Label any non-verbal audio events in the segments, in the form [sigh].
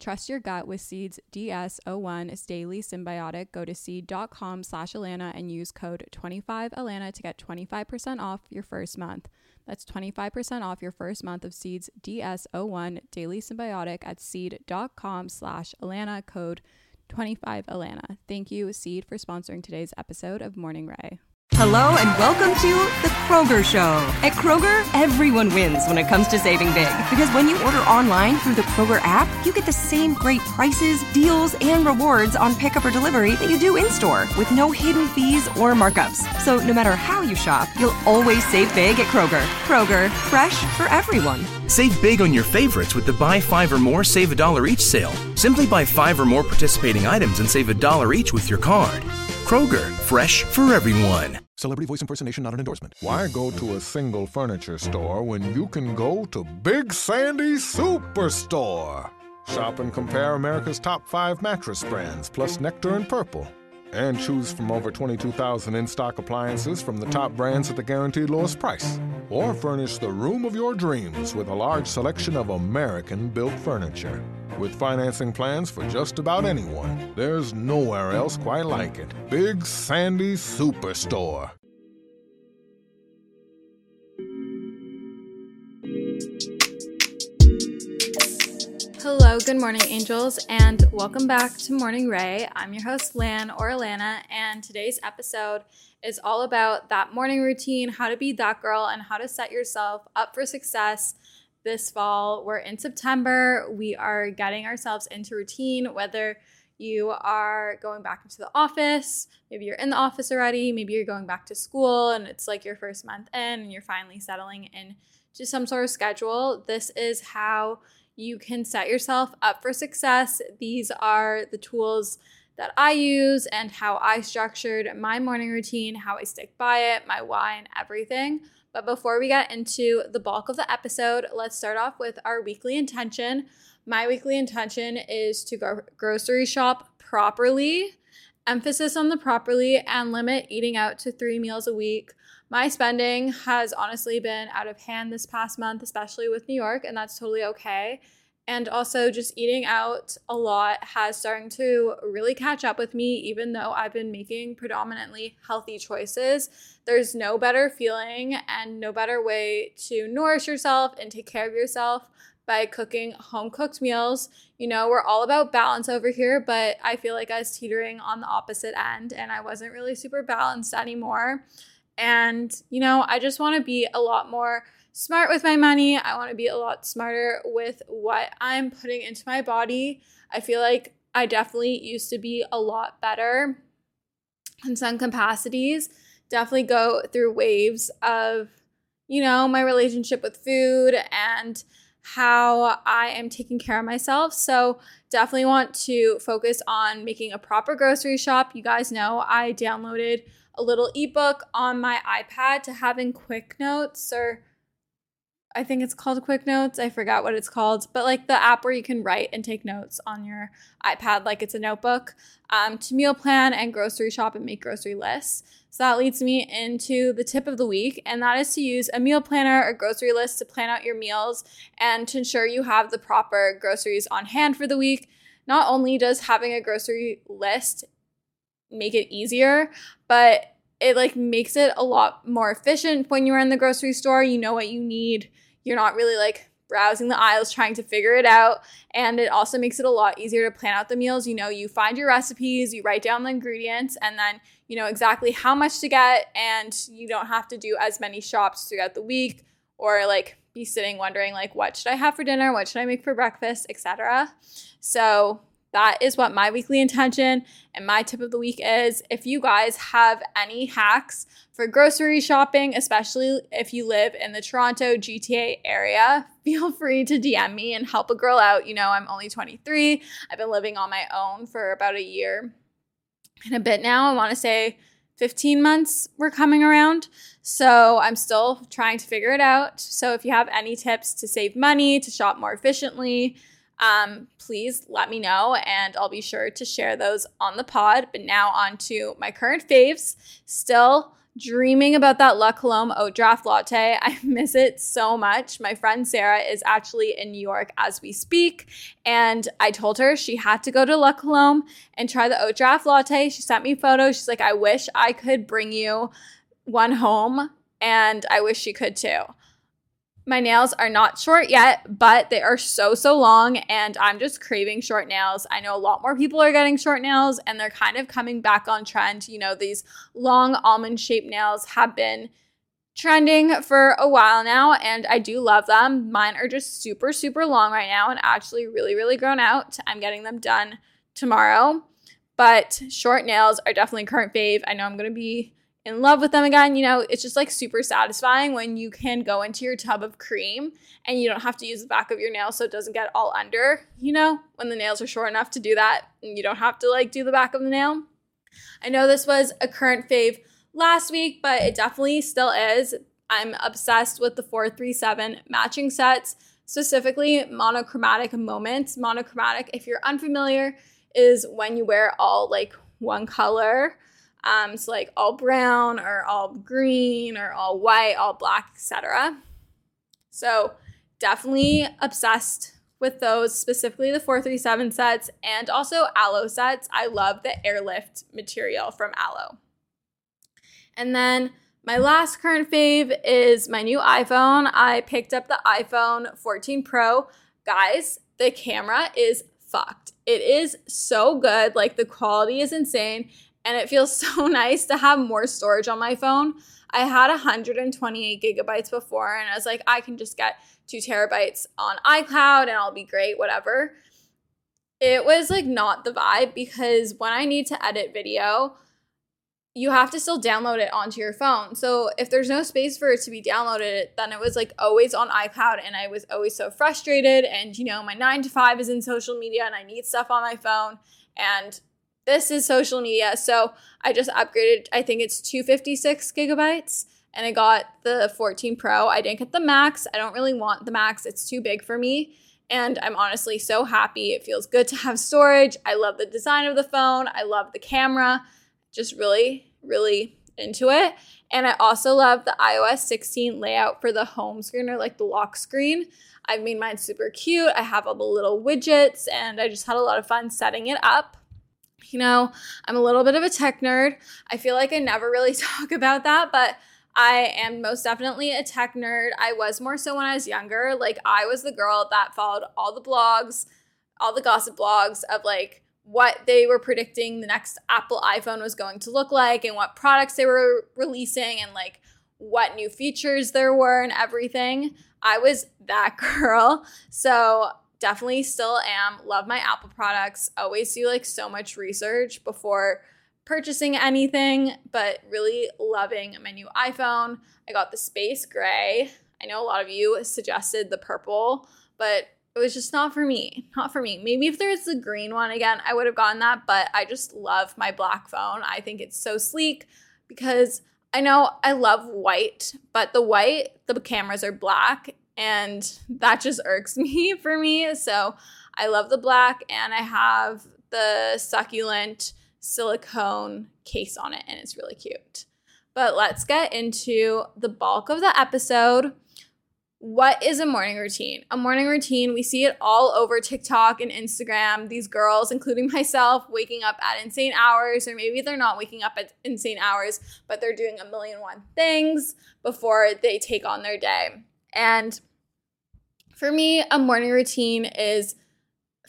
Trust your gut with Seeds DS01 is daily synbiotic. Go to seed.com slash Allana and use code 25Allana to get 25% off your first month. That's 25% off your first month of Seeds DS01 Daily Synbiotic at seed.com slash Allana code 25Allana. Thank you, Seed, for sponsoring today's episode of Morning Rae. Hello and welcome to The Kroger Show. At Kroger, everyone wins when it comes to saving big. Because when you order online through the Kroger app, you get the same great prices, deals, and rewards on pickup or delivery that you do in store with no hidden fees or markups. So no matter how you shop, you'll always save big at Kroger. Kroger, fresh for everyone. Save big on your favorites with the buy five or more, save a dollar each sale. Simply buy five or more participating items and save a dollar each with your card. Kroger, fresh for everyone. Celebrity voice impersonation not an endorsement. Why go to a single furniture store when you can go to Big Sandy Superstore? Shop and compare America's top five mattress brands, plus Nectar and Purple. And choose from over 22,000 in stock appliances from the top brands at the guaranteed lowest price. Or furnish the room of your dreams with a large selection of American built furniture. With financing plans for just about anyone, there's nowhere else quite like it. Big Sandy Superstore. Hello, good morning, angels, and welcome back to Morning Rae. I'm your host, Lan or Allana, and today's episode is all about that morning routine, how to be that girl, and how to set yourself up for success this fall. We're in September. We are getting ourselves into routine, whether you are going back into the office, maybe you're in the office already, maybe you're going back to school and it's like your first month in and you're finally settling into some sort of schedule. This is how you can set yourself up for success. These are the tools that I use and how I structured my morning routine, how I stick by it, my why, and everything. But before we get into the bulk of the episode, let's start off with our weekly intention. My weekly intention is to go grocery shop properly, emphasis on the properly, and limit eating out to three meals a week. My spending has honestly been out of hand this past month, especially with New York, and that's totally okay. And also just eating out a lot has starting to really catch up with me even though i've been making predominantly healthy choices. There's no better feeling and no better way to nourish yourself and take care of yourself by cooking home cooked meals. You know we're all about balance over here but i feel like i was teetering on the opposite end and i wasn't really super balanced anymore and you know i just want to be a lot more smart with my money. I want to be a lot smarter with what I'm putting into my body. I feel like I definitely used to be a lot better in some capacities. Definitely go through waves of, you know, my relationship with food and how I am taking care of myself. So, definitely want to focus on making a proper grocery shop. You guys know I downloaded a little ebook on my iPad to having quick notes or I think it's called Quick Notes. I forgot what it's called, but like the app where you can write and take notes on your iPad like it's a notebook um, to meal plan and grocery shop and make grocery lists. So that leads me into the tip of the week, and that is to use a meal planner or grocery list to plan out your meals and to ensure you have the proper groceries on hand for the week. Not only does having a grocery list make it easier, but it like makes it a lot more efficient when you're in the grocery store. You know what you need. You're not really like browsing the aisles trying to figure it out. And it also makes it a lot easier to plan out the meals. You know, you find your recipes, you write down the ingredients, and then you know exactly how much to get, and you don't have to do as many shops throughout the week or like be sitting wondering like what should I have for dinner, what should I make for breakfast, etc. So that is what my weekly intention and my tip of the week is. If you guys have any hacks for grocery shopping, especially if you live in the Toronto GTA area, [laughs] feel free to DM me and help a girl out. You know, I'm only 23. I've been living on my own for about a year and a bit now. I want to say 15 months we're coming around. So I'm still trying to figure it out. So if you have any tips to save money, to shop more efficiently, um, please let me know and I'll be sure to share those on the pod. But now on to my current faves. Still dreaming about that La Colombe oat draft latte. [laughs] I miss it so much. My friend Sarah is actually in New York as we speak, and I told her she had to go to La Colombe and try the oat draft latte. She sent me photos. She's like, I wish I could bring you one home, and I wish she could too. My nails are not short yet, but they are so, so long, and I'm just craving short nails. I know a lot more people are getting short nails, and they're kind of coming back on trend. You know, these long almond shaped nails have been trending for a while now, and I do love them. Mine are just super, super long right now and actually really, really grown out. I'm getting them done tomorrow, but short nails are definitely current fave. I know I'm gonna be in love with them again. You know, it's just like super satisfying when you can go into your tub of cream and you don't have to use the back of your nail so it doesn't get all under, you know, when the nails are short enough to do that and you don't have to like do the back of the nail. I know this was a current fave last week, but it definitely still is. I'm obsessed with the 437 matching sets, specifically monochromatic moments. Monochromatic, if you're unfamiliar, is when you wear all like one color um, so like all brown or all green or all white, all black, etc. So definitely obsessed with those, specifically the 437 sets and also Alo sets. I love the airlift material from Alo. And then my last current fave is my new iPhone. I picked up the iPhone 14 Pro. Guys, the camera is fucked. It is so good. Like the quality is insane and it feels [laughs] so nice to have more storage on my phone. I had 128 gigabytes before, and I was like, I can just get two terabytes on iCloud and I'll be great, whatever. It was like not the vibe because when I need to edit video, you have to still download it onto your phone. So if there's no space for it to be downloaded, then it was like always on iCloud and I was always so frustrated. And you know, my nine to five is in social media and I need stuff on my phone. And this is social media. So I just upgraded, I think it's 256 gigabytes, and I got the 14 Pro. I didn't get the Max. I don't really want the Max, it's too big for me. And I'm honestly so happy. It feels good to have storage. I love the design of the phone. I love the camera. Just really, really into it. And I also love the iOS 16 layout for the home screen or like the lock screen. I've made mine super cute. I have all the little widgets and I just had a lot of fun setting it up you know, I'm a little bit of a tech nerd. I feel like I never really [laughs] talk about that, but I am most definitely a tech nerd. I was more so when I was younger. Like, I was the girl that followed all the blogs, all the gossip blogs of like what they were predicting the next Apple iPhone was going to look like and what products they were releasing and like what new features there were and everything. I was that [laughs] girl. So definitely still am. Love my Apple products. Always do like so much research before purchasing anything, but really loving my new iPhone. I got the space gray. I know a lot of you suggested the purple, but it was just not for me. Not for me. Maybe if there's the green one again, I would have gotten that, but I just love my black phone. I think it's so sleek because I know I love white, but the white, the cameras are black and that just irks [laughs] me for me. So I love the black and I have the succulent silicone case on it and it's really cute. But let's get into the bulk of the episode. What is a morning routine? A morning routine, we see it all over TikTok and Instagram. These girls, including [laughs] myself, waking up at insane hours, or maybe they're not waking up at insane hours, but they're doing a million one things before they take on their day. And for me, a morning routine is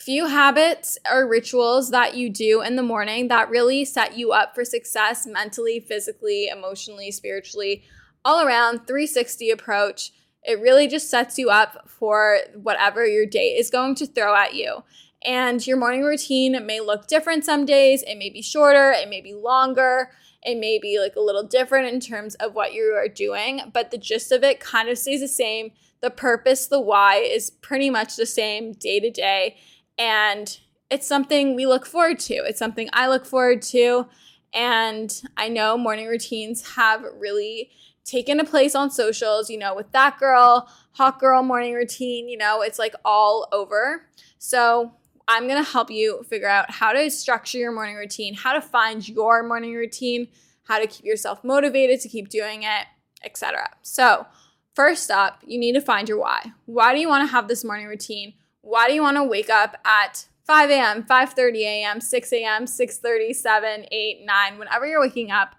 few habits or rituals that you do in the morning that really set you up for success mentally, physically, emotionally, spiritually, all around 360 approach. It really just sets you up for whatever your day is going to throw at you. And your morning routine may look different some days. It may be shorter, it may be longer, it may be like a little different in terms of what you are doing, but the gist of it kind of stays the same. The purpose, the why is pretty much the same day to day. And it's something we look forward to. It's something I look forward to. And I know morning routines have really taken a place on socials, you know, with that girl, hot girl morning routine, you know, it's like all over. So I'm going to help you figure out how to structure your morning routine, how to find your morning routine, how to keep yourself motivated to keep doing it, etc. So, first up, you need to find your why. Why do you want to have this morning routine? Why do you want to wake up at 5 a.m., 5:30 a.m., 6 a.m., 6:30, 7, 8, 9, whenever you're waking up?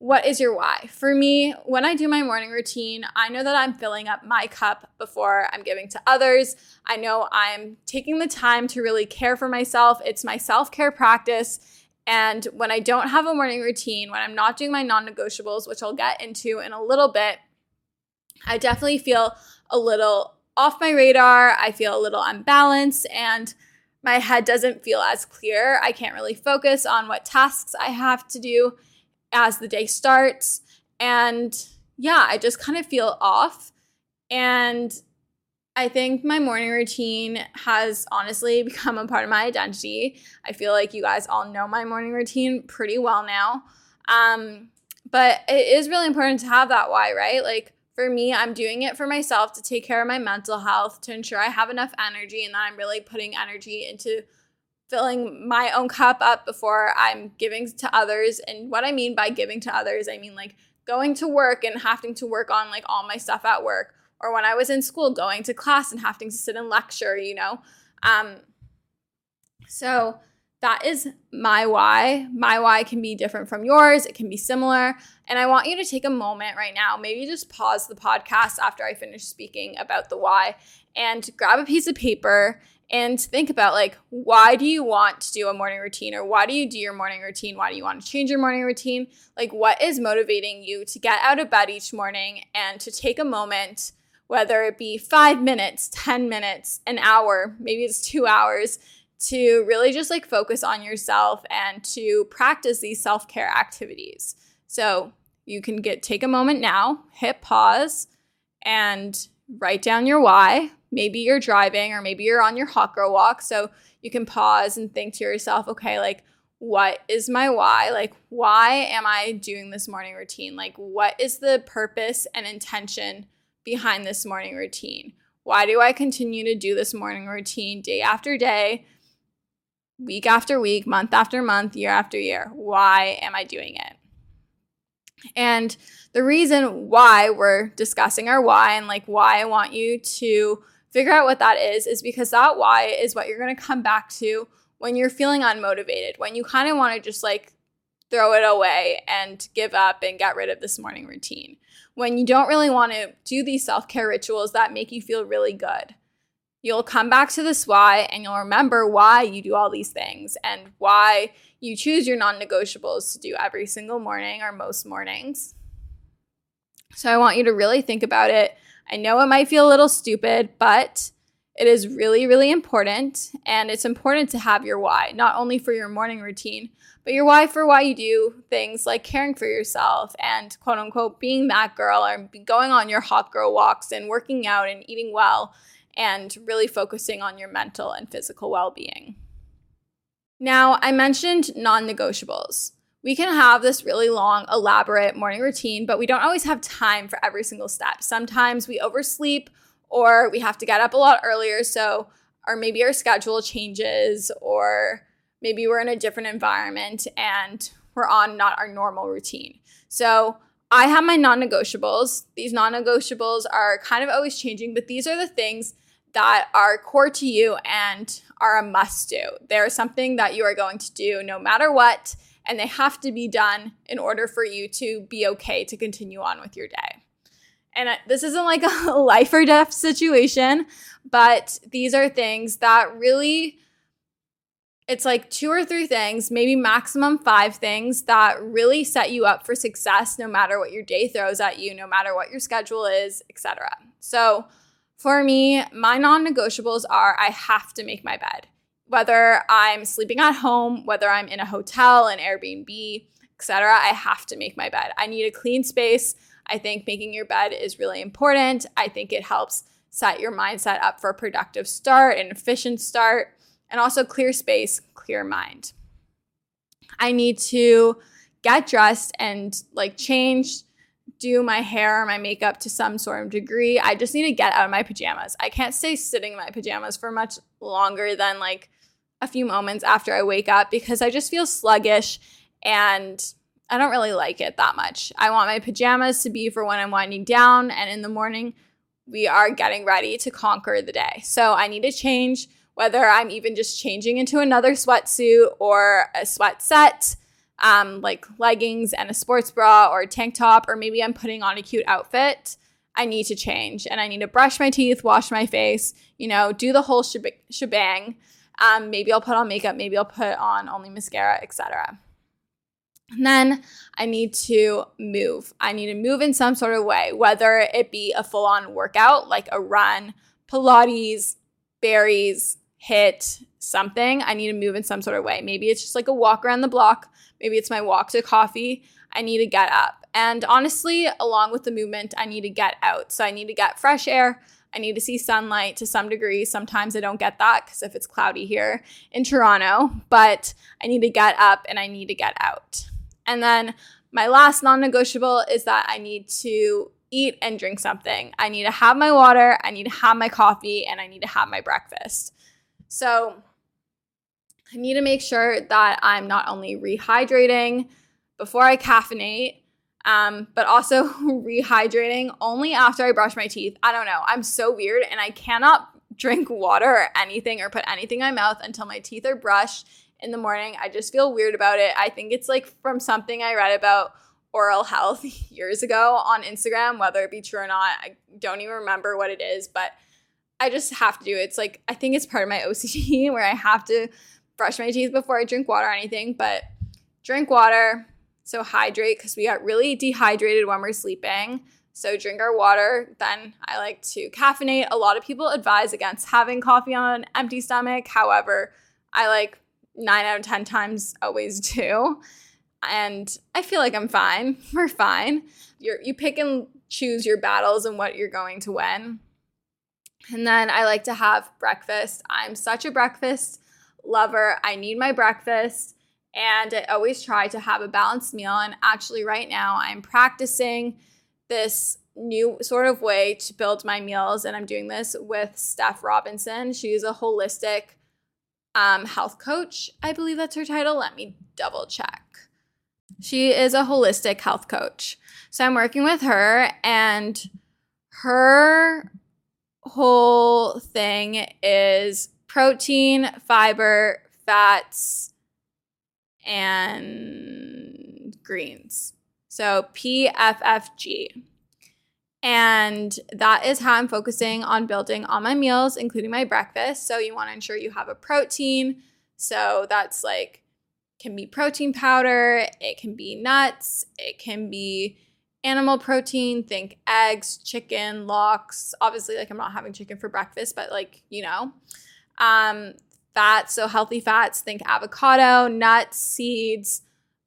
What is your why? For me, when I do my morning routine, I know that I'm filling up my cup before I'm giving to others. I know I'm taking the time to really care for myself. It's my self care practice. And when I don't have a morning routine, when I'm not doing my non negotiables, which I'll get into in a little bit, I definitely feel a little off my radar. I feel a little unbalanced and my head doesn't feel as clear. I can't really focus on what tasks I have to do as the day starts. And yeah, I just kind of feel off. And I think my morning routine has honestly [laughs] become a part of my identity. I feel like you guys all know my morning routine pretty well now. Um, but it is really important to have that why, right? Like for me, I'm doing it for myself to take care of my mental health, to ensure I have enough energy and that I'm really putting energy into filling my own cup up before I'm giving to others. And what I mean by giving to others, I mean like going to work and having to work on like all my stuff at work, or when I was in school, going to class and having to sit and lecture, you know? Um, so that is my why. My why can be different from yours, it can be similar. And I want you to take a moment right now, maybe just pause the podcast after I finish speaking about the why and grab a piece of paper and think about like why do you want to do a morning routine or why do you do your morning routine? Why do you want to change your morning routine? Like what is motivating you to get out of bed each morning and to take a moment whether it be 5 minutes 10 minutes an hour maybe it's 2 hours to really just like focus on yourself and to practice these self-care activities? So you can get take a moment now hit pause and write down your why maybe you're driving or maybe you're on your hot girl walk. So you can pause and think to yourself, okay, like, what is my why? Like, why am I doing this morning routine? Like, what is the purpose and intention behind this morning routine? Why do I continue to do this morning routine day after day, week after week, month after month, year after year? Why am I doing it? And the reason why we're discussing our why and like why I want you to figure out what that is, is because that why is what you're going to come back to when you're feeling unmotivated, when you kind of want to just like throw it away and give up and get rid of this morning routine. When you don't really want to do these self care rituals that make you feel really good, you'll come back to this why and you'll remember why you do all these things and why you choose your non negotiables to do every single morning or most mornings. So I want you to really think about it I know it might feel a little stupid, but it is really, really important. And it's important to have your why, not only for your morning routine, but your why for why you do things like caring for yourself and quote unquote being that girl or going on your hot girl walks and working out and eating well and really focusing on your mental and physical well being. Now, I mentioned non negotiables we can have this really long, elaborate morning routine, but we don't always have time for every single step. Sometimes we oversleep or we have to get up a lot earlier. So, or maybe our schedule changes, or maybe we're in a different environment and we're on not our normal routine. So, I have my non negotiables. These non negotiables are kind of always changing, but these are the things that are core to you and are a must do. They're something that you are going to do no matter what and they have to be done in order for you to be okay to continue on with your day. And this isn't like a [laughs] life or death situation, but these are things that really it's like two or three things, maybe maximum five things that really set you up for success no matter what your day throws at you, no matter what your schedule is, etc. So, for me, my non-negotiables are I have to make my bed. Whether I'm sleeping at home, whether I'm in a hotel, an Airbnb, etc., I have to make my bed. I need a clean space. I think making your bed is really important. I think it helps set your mindset up for a productive start, an efficient start and also clear space, clear mind. I need to get dressed and like change, do my hair, or my makeup to some sort of degree. I just need to get out of my pajamas. I can't stay sitting in my pajamas for much longer than like a few moments after I wake up because I just feel sluggish and I don't really like it that much. I want my pajamas to be for when I'm winding down and in the morning we are getting ready to conquer the day. So I need to change whether I'm even just changing into another sweatsuit or a sweat set, um, like leggings and a sports bra or a tank top, or maybe I'm putting on a cute outfit. I need to change and I need to brush my teeth, wash my face, you know, do the whole shebang. Um, maybe I'll put on makeup, maybe I'll put on only mascara, etc. And then I need to move. I need to move in some sort of way, whether it be a full on workout like a run, Pilates, Barry's, HIIT, something, I need to move in some sort of way. Maybe it's just like a walk around the block. Maybe it's my walk to coffee. I need to get up. And honestly, along with the movement, I need to get out. So I need to get fresh air. I need to see sunlight to some degree. Sometimes I don't get that because if it's cloudy here in Toronto, but I need to get up and I need to get out. And then my last non negotiable is that I need to eat and drink something. I need to have my water, I need to have my coffee, and I need to have my breakfast. So I need to make sure that I'm not only rehydrating before I caffeinate, um, but also [laughs] rehydrating only after I brush my teeth. I don't know. I'm so weird and I cannot drink water or anything or put anything in my mouth until my teeth are brushed in the morning. I just feel weird about it. I think it's like from something I read about oral health [laughs] years ago on Instagram, whether it be true or not. I don't even remember what it is, but I just have to do it. It's like I think it's part of my [laughs] OCD where I have to brush my teeth before I drink water or anything, but drink water. So hydrate because we got really dehydrated when we're sleeping. So drink our water. Then I like to caffeinate. A lot of people advise against having coffee on an empty stomach. However, I like nine out of 10 times always [laughs] do. And I feel like I'm fine. [laughs] We're fine. You're, you pick and choose your battles and what you're going to win. And then I like to have breakfast. I'm such a breakfast lover. I need my breakfast and I always try to have a balanced meal. And actually, right now, I'm practicing this new sort of way to build my meals. And I'm doing this with Steph Robinson. She's a holistic um, health coach. I believe that's her title. Let me double check. She is a holistic health coach. So I'm working with her, and her whole thing is protein, fiber, fats, and greens. So PFFG. And that is how I'm focusing on building all my meals, including my breakfast. So you want to ensure you have a protein. So that's like, can be protein powder, it can be nuts, it can be animal protein, think eggs, chicken, lox. Obviously, like I'm not having chicken for breakfast, but like, you know. Um, fats, so healthy fats, think avocado, nuts, seeds,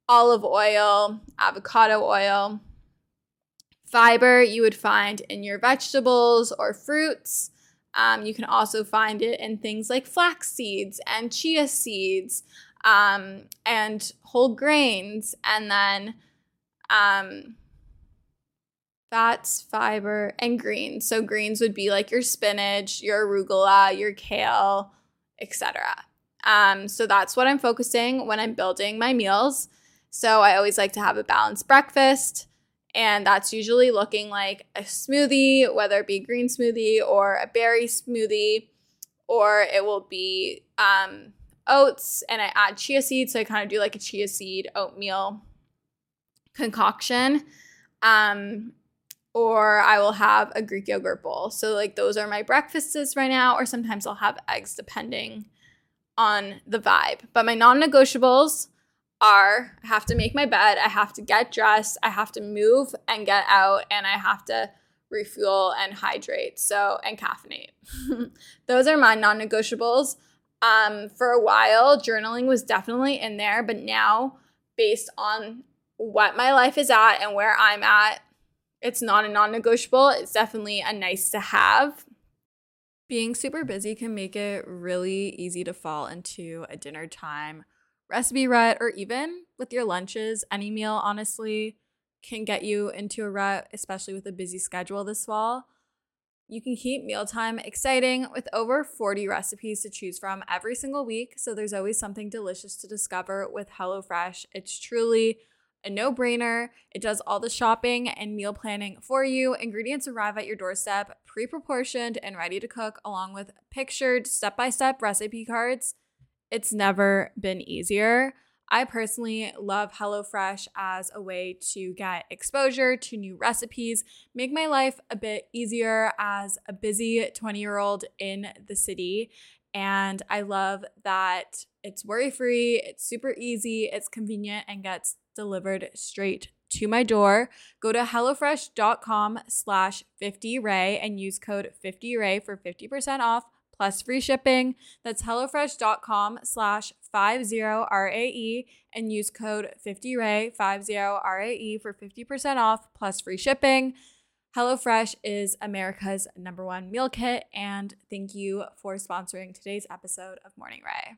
olive oil, avocado oil. Fiber you would find in your vegetables or fruits. Um, you can also find it in things like flax seeds and chia seeds um, and whole grains. And then um, fats, fiber, and greens. So greens would be like your spinach, your arugula, your kale, etc. Um, so that's what I'm focusing when I'm building my meals. So I always like to have a balanced breakfast. And that's usually looking like a smoothie, whether it be green smoothie or a berry smoothie, or it will be um, oats and I add chia seeds. So I kind of do like a chia seed oatmeal concoction. Um, or I will have a Greek yogurt bowl. So, like, those are my breakfasts right now, or sometimes I'll have eggs depending on the vibe. But my non negotiables are I have to make my bed, I have to get dressed, I have to move and get out, and I have to refuel and hydrate. So, and caffeinate. [laughs] Those are my non negotiables. Um, for a while, journaling was definitely in there, but now, based on what my life is at and where I'm at, it's not a non negotiable. It's definitely a nice to have. Being super busy can make it really easy to fall into a dinner time recipe rut, or even with your lunches. Any meal, honestly, can get you into a rut, especially with a busy schedule this fall. You can keep mealtime exciting with over 40 recipes to choose from every single week, so there's always something delicious to discover with HelloFresh. It's truly a no brainer. It does all the shopping and meal planning for you. Ingredients arrive at your doorstep, pre proportioned and ready to cook, along with pictured step by step recipe cards. It's never been easier. I personally love HelloFresh as a way to get exposure to new recipes, make my life a bit easier as a busy 20 year old in the city. And I love that it's worry free, it's super easy, it's convenient, and gets delivered straight to my door. Go to HelloFresh.com slash 50RAE and use code 50RAE for 50% off plus free shipping. That's HelloFresh.com slash 50RAE and use code 50RAE, 50RAE for 50% off plus free shipping. HelloFresh is America's number one meal kit, and thank you for sponsoring today's episode of Morning Rae.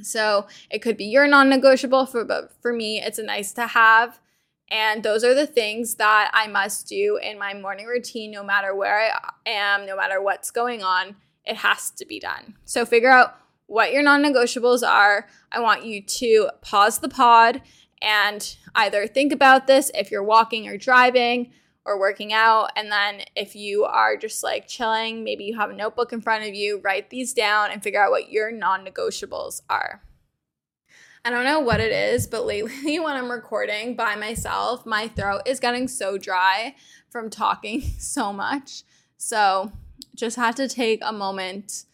So it could be your non-negotiable for, but for me, it's a nice to have. And those are the things that I must do in my morning routine, no matter where I am, no matter what's going on. It has to be done. So figure out what your non negotiables are. I want you to pause the pod and either think about this if you're walking or driving or working out. And then if you are just like chilling, maybe you have a notebook in front of you, write these down and figure out what your non negotiables are. I don't know what it is, but lately [laughs] when I'm recording by myself, my throat is getting so dry from talking [laughs] so much. So just have to take a moment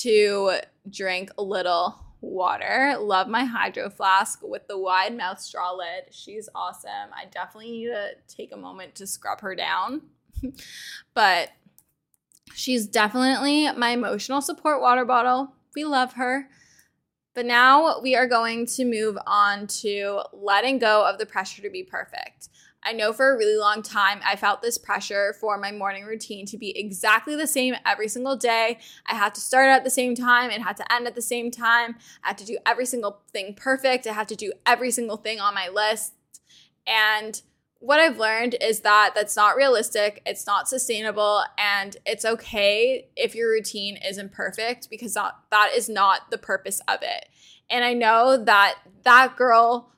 to drink a little water. Love my hydro flask with the wide mouth straw lid. She's awesome. I definitely need to take a moment to scrub her down. [laughs] but she's definitely my emotional support water bottle. We love her. But now we are going to move on to letting go of the pressure to be perfect. I know for a really long time I felt this pressure for my morning routine to be exactly the same every single day. I had to start at the same time, it had to end at the same time. I had to do every single thing perfect. I had to do every single thing on my list. And what I've learned is that that's not realistic, it's not sustainable, and it's okay if your routine isn't perfect because that, that is not the purpose of it. And I know that that girl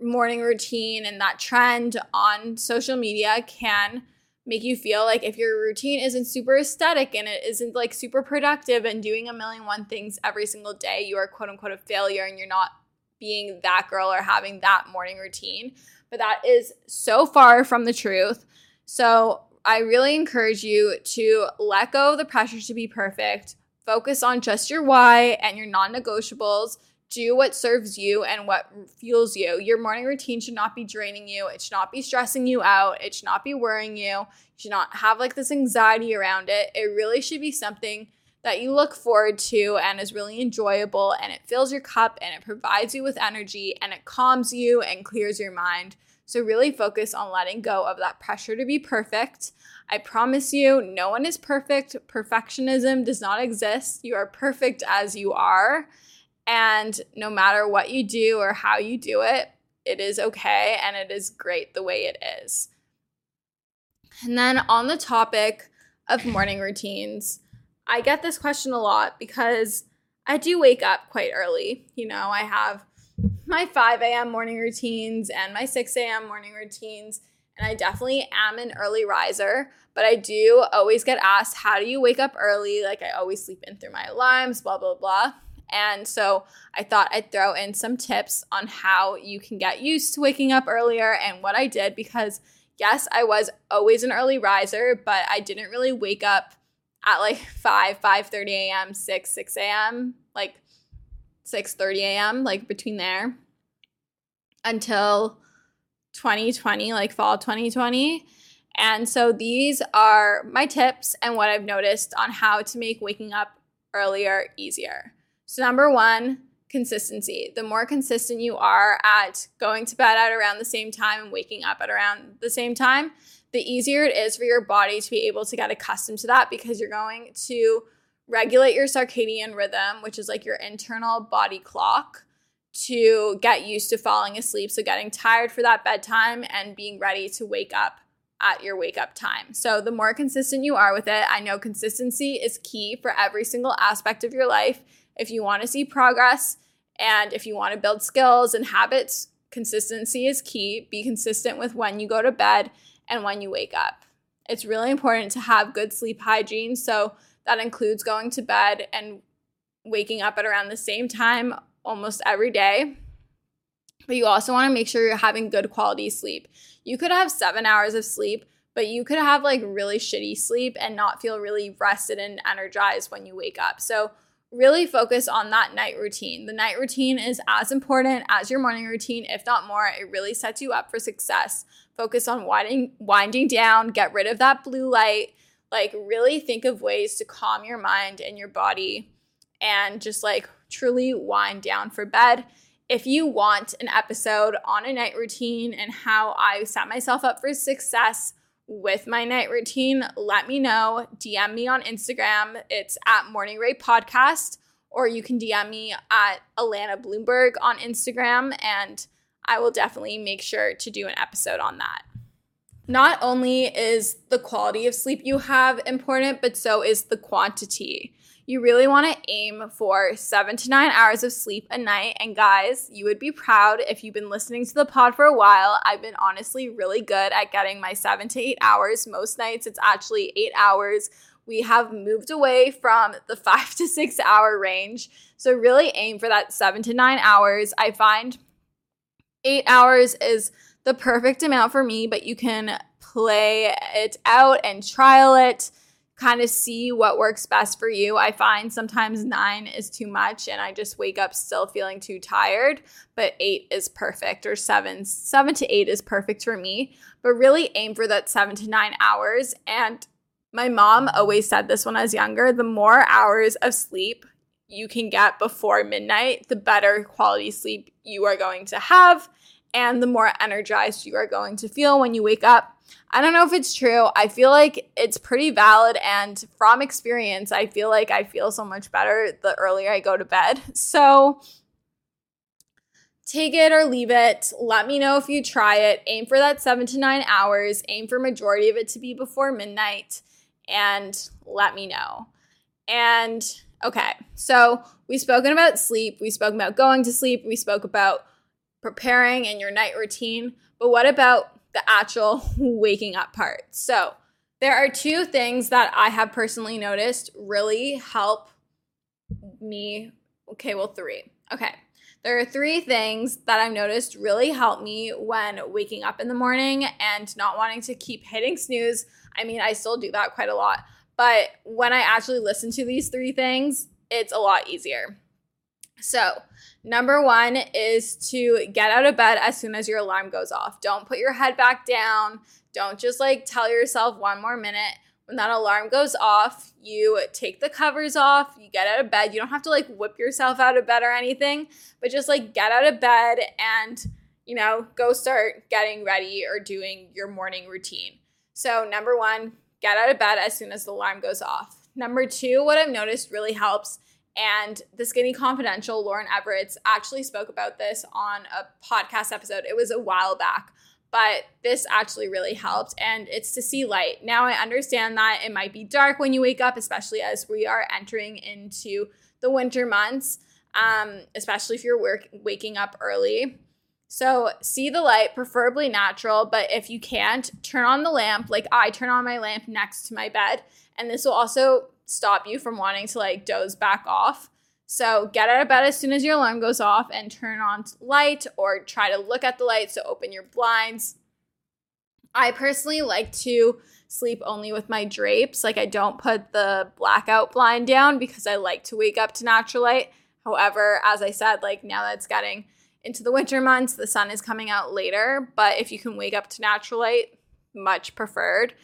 morning routine and that trend on social media can make you feel like if your routine isn't super aesthetic and it isn't like super productive and doing a million one things every single day, you are quote unquote a failure and you're not being that girl or having that morning routine. But that is so far from the truth. So I really encourage you to let go of the pressure to be perfect, focus on just your why and your non negotiables do what serves you and what fuels you. Your morning routine should not be draining you. It should not be stressing you out. It should not be worrying you. You should not have like this anxiety around it. It really should be something that you look forward to and is really enjoyable and it fills your cup and it provides you with energy and it calms you and clears your mind. So, really focus on letting go of that pressure to be perfect. I promise you, no one is perfect. Perfectionism does not exist. You are perfect as you are. And no matter what you do or how you do it, it is okay and it is great the way it is. And then on the topic of morning routines, I get this question a lot because I do wake up quite early. You know, I have my 5 a.m. morning routines and my 6 a.m. morning routines. And I definitely am an early riser, but I do always get asked, How do you wake up early? Like, I always sleep in through my alarms, blah, blah, blah. And so I thought I'd throw in some tips on how you can get used to waking up earlier and what I did because yes, I was always an early riser, but I didn't really wake up at like [laughs] 5, 5 30 a.m., 6, 6 a.m., like 6 30 a.m., like between there until 2020, like fall 2020. And so these are my tips and what I've noticed on how to make waking up earlier easier. So, number one, consistency. The more consistent you are at going to bed at around the same time and waking up at around the same time, the easier it is for your body to be able to get accustomed to that because you're going to regulate your circadian rhythm, which is like your internal body clock, to get used to falling asleep. So, getting tired for that bedtime and being ready to wake up at your wake up time. So, the more consistent you are with it, I know consistency is key for every single aspect of your life. If you want to see progress and if you want to build skills and habits, consistency is key. Be consistent with when you go to bed and when you wake up. It's really important to have good sleep hygiene. So that includes going to bed and waking up at around the same time almost every day. But you also want to make sure you're having good quality sleep. You could have seven hours of sleep, but you could have like really shitty sleep and not feel really rested and energized when you wake up. So really focus on that night routine. The night routine is as important as your morning routine, if not more. It really sets you up for success. Focus on winding winding down, get rid of that blue light. Like really think of ways to calm your mind and your body and just like truly wind down for bed. If you want an episode on a night routine and how I set myself up for success, with my night routine, let me know. DM me on Instagram. It's at Morning Rae Podcast, or you can DM me at Allana Blumberg on Instagram, and I will definitely make sure to do an episode on that. Not only is the quality of sleep you have important, but so is the quantity. You really want to aim for seven to nine hours of sleep a night. And guys, you would be proud if you've been listening to the pod for a while. I've been honestly really good at getting my seven to eight hours. Most nights, it's actually eight hours. We have moved away from the [laughs] five to six hour range. So, really aim for that seven to nine hours. I find eight hours is the perfect amount for me, but you can play it out and trial it kind of see what works best for you. I find sometimes nine is too much and I just wake up still feeling too tired, but eight is perfect or seven, seven to eight is perfect for me. But really aim for that seven to nine hours. And my mom always said this when I was younger the more hours of sleep you can get before midnight, the better quality sleep you are going to have and the more energized you are going to feel when you wake up I don't know if it's true. I feel like it's pretty valid. And from experience, I feel like I feel so much better the earlier I go to bed. [laughs] So take it or leave it. Let me know if you try it. Aim for that seven to nine hours. Aim for majority of it to be before midnight. And let me know. And okay, so we've spoken about sleep. We spoke about going to sleep. We spoke about preparing and your night routine. But what about the actual [laughs] waking up part. So, there are two things that I have personally noticed really help me. Okay, well, three. Okay. There are three things that I've noticed really help me when waking up in the morning and not wanting to keep hitting snooze. I mean, I still do that quite a lot, but when I actually listen to these three things, it's a lot easier. So, number one is to get out of bed as soon as your alarm goes off. Don't put your head back down. Don't just like tell yourself one more minute. when that alarm goes off, you take the covers off, you get out of bed. You don't have to like whip yourself out of bed or anything, but just like get out of bed and, you know, go start getting ready or doing your morning routine. So, number one, get out of bed as soon as the alarm goes off. Number two, what I've noticed really helps, and the Skinny Confidential, Lauren Evarts actually spoke about this on a podcast episode. It was a while back but this actually really helped and it's to see light. Now I understand that it might be dark when you wake up, especially as we are entering into the winter months, um, especially if you're work- waking up early. So see the light, preferably natural, but if you can't, turn on the lamp. Like I turn on my lamp next to my bed, and this will also stop you from wanting to like doze back off. So get out of bed as soon as your alarm goes off and turn on light or try to look at the light. So open your blinds. I personally like to sleep only with my drapes. Like I don't put the blackout blind down because I like to wake up to natural light. However, as I said, like now that it's getting into the winter months, the sun is coming out later. But if you can wake up to natural light, much preferred.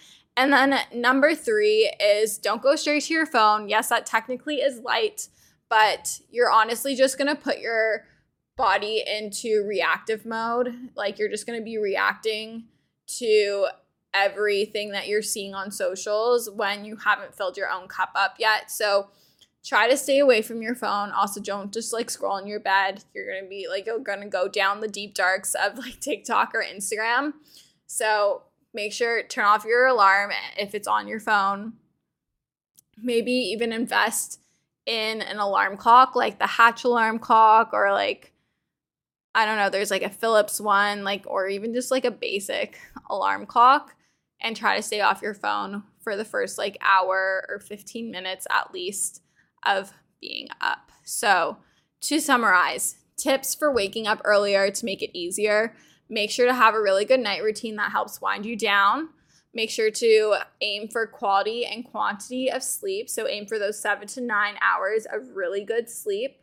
And then number three is don't go straight to your phone. Yes, that technically is light but you're honestly just going to put your body into reactive mode. Like you're just going to be reacting to everything that you're seeing on socials when you haven't filled your own cup up yet. So try to stay away from your phone. Also, don't just like scroll in your bed. You're going to be like, you're going to go down the deep darks of like TikTok or Instagram. So make sure turn off your alarm if it's on your phone. Maybe even invest in an alarm clock, like the Hatch alarm clock, or like, I don't know, there's like a Philips one, like, or even just like a basic alarm clock, and try to stay off your phone for the first like hour or 15 minutes at least of being up. So, to summarize, tips for waking up earlier to make it easier. Make sure to have a really good night routine that helps wind you down. Make sure to aim for quality and quantity of sleep. So aim for those seven to nine hours of really good sleep.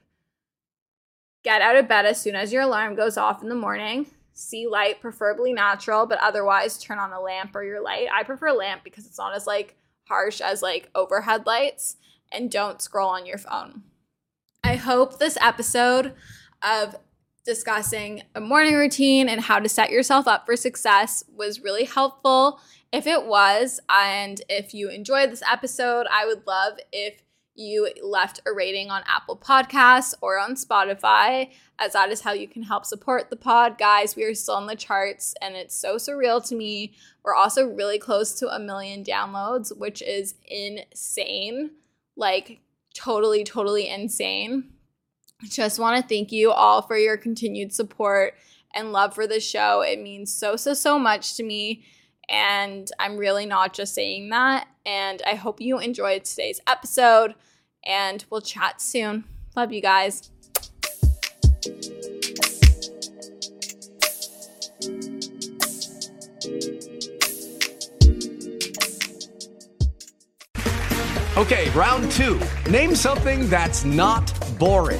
Get out of bed as soon as your alarm goes off in the morning. See light, preferably natural, but otherwise turn on a lamp or your light. I prefer lamp because it's not as like harsh as like overhead lights and don't scroll on your phone. I hope this episode of discussing a morning routine and how to set yourself up for success was really helpful if it was, and if you enjoyed this episode, I would love if you left a rating on Apple Podcasts or on Spotify, as that is how you can help support the pod. Guys, we are still on the charts, and it's so surreal to me. We're also really close to a million downloads, which is insane. Like, totally, totally insane. Just want to thank you all for your continued support and love for the show. It means so, so, so much to me. And I'm really not just saying that. And I hope you enjoyed today's episode. And we'll chat soon. Love you guys. Okay, round two. Name something that's not boring.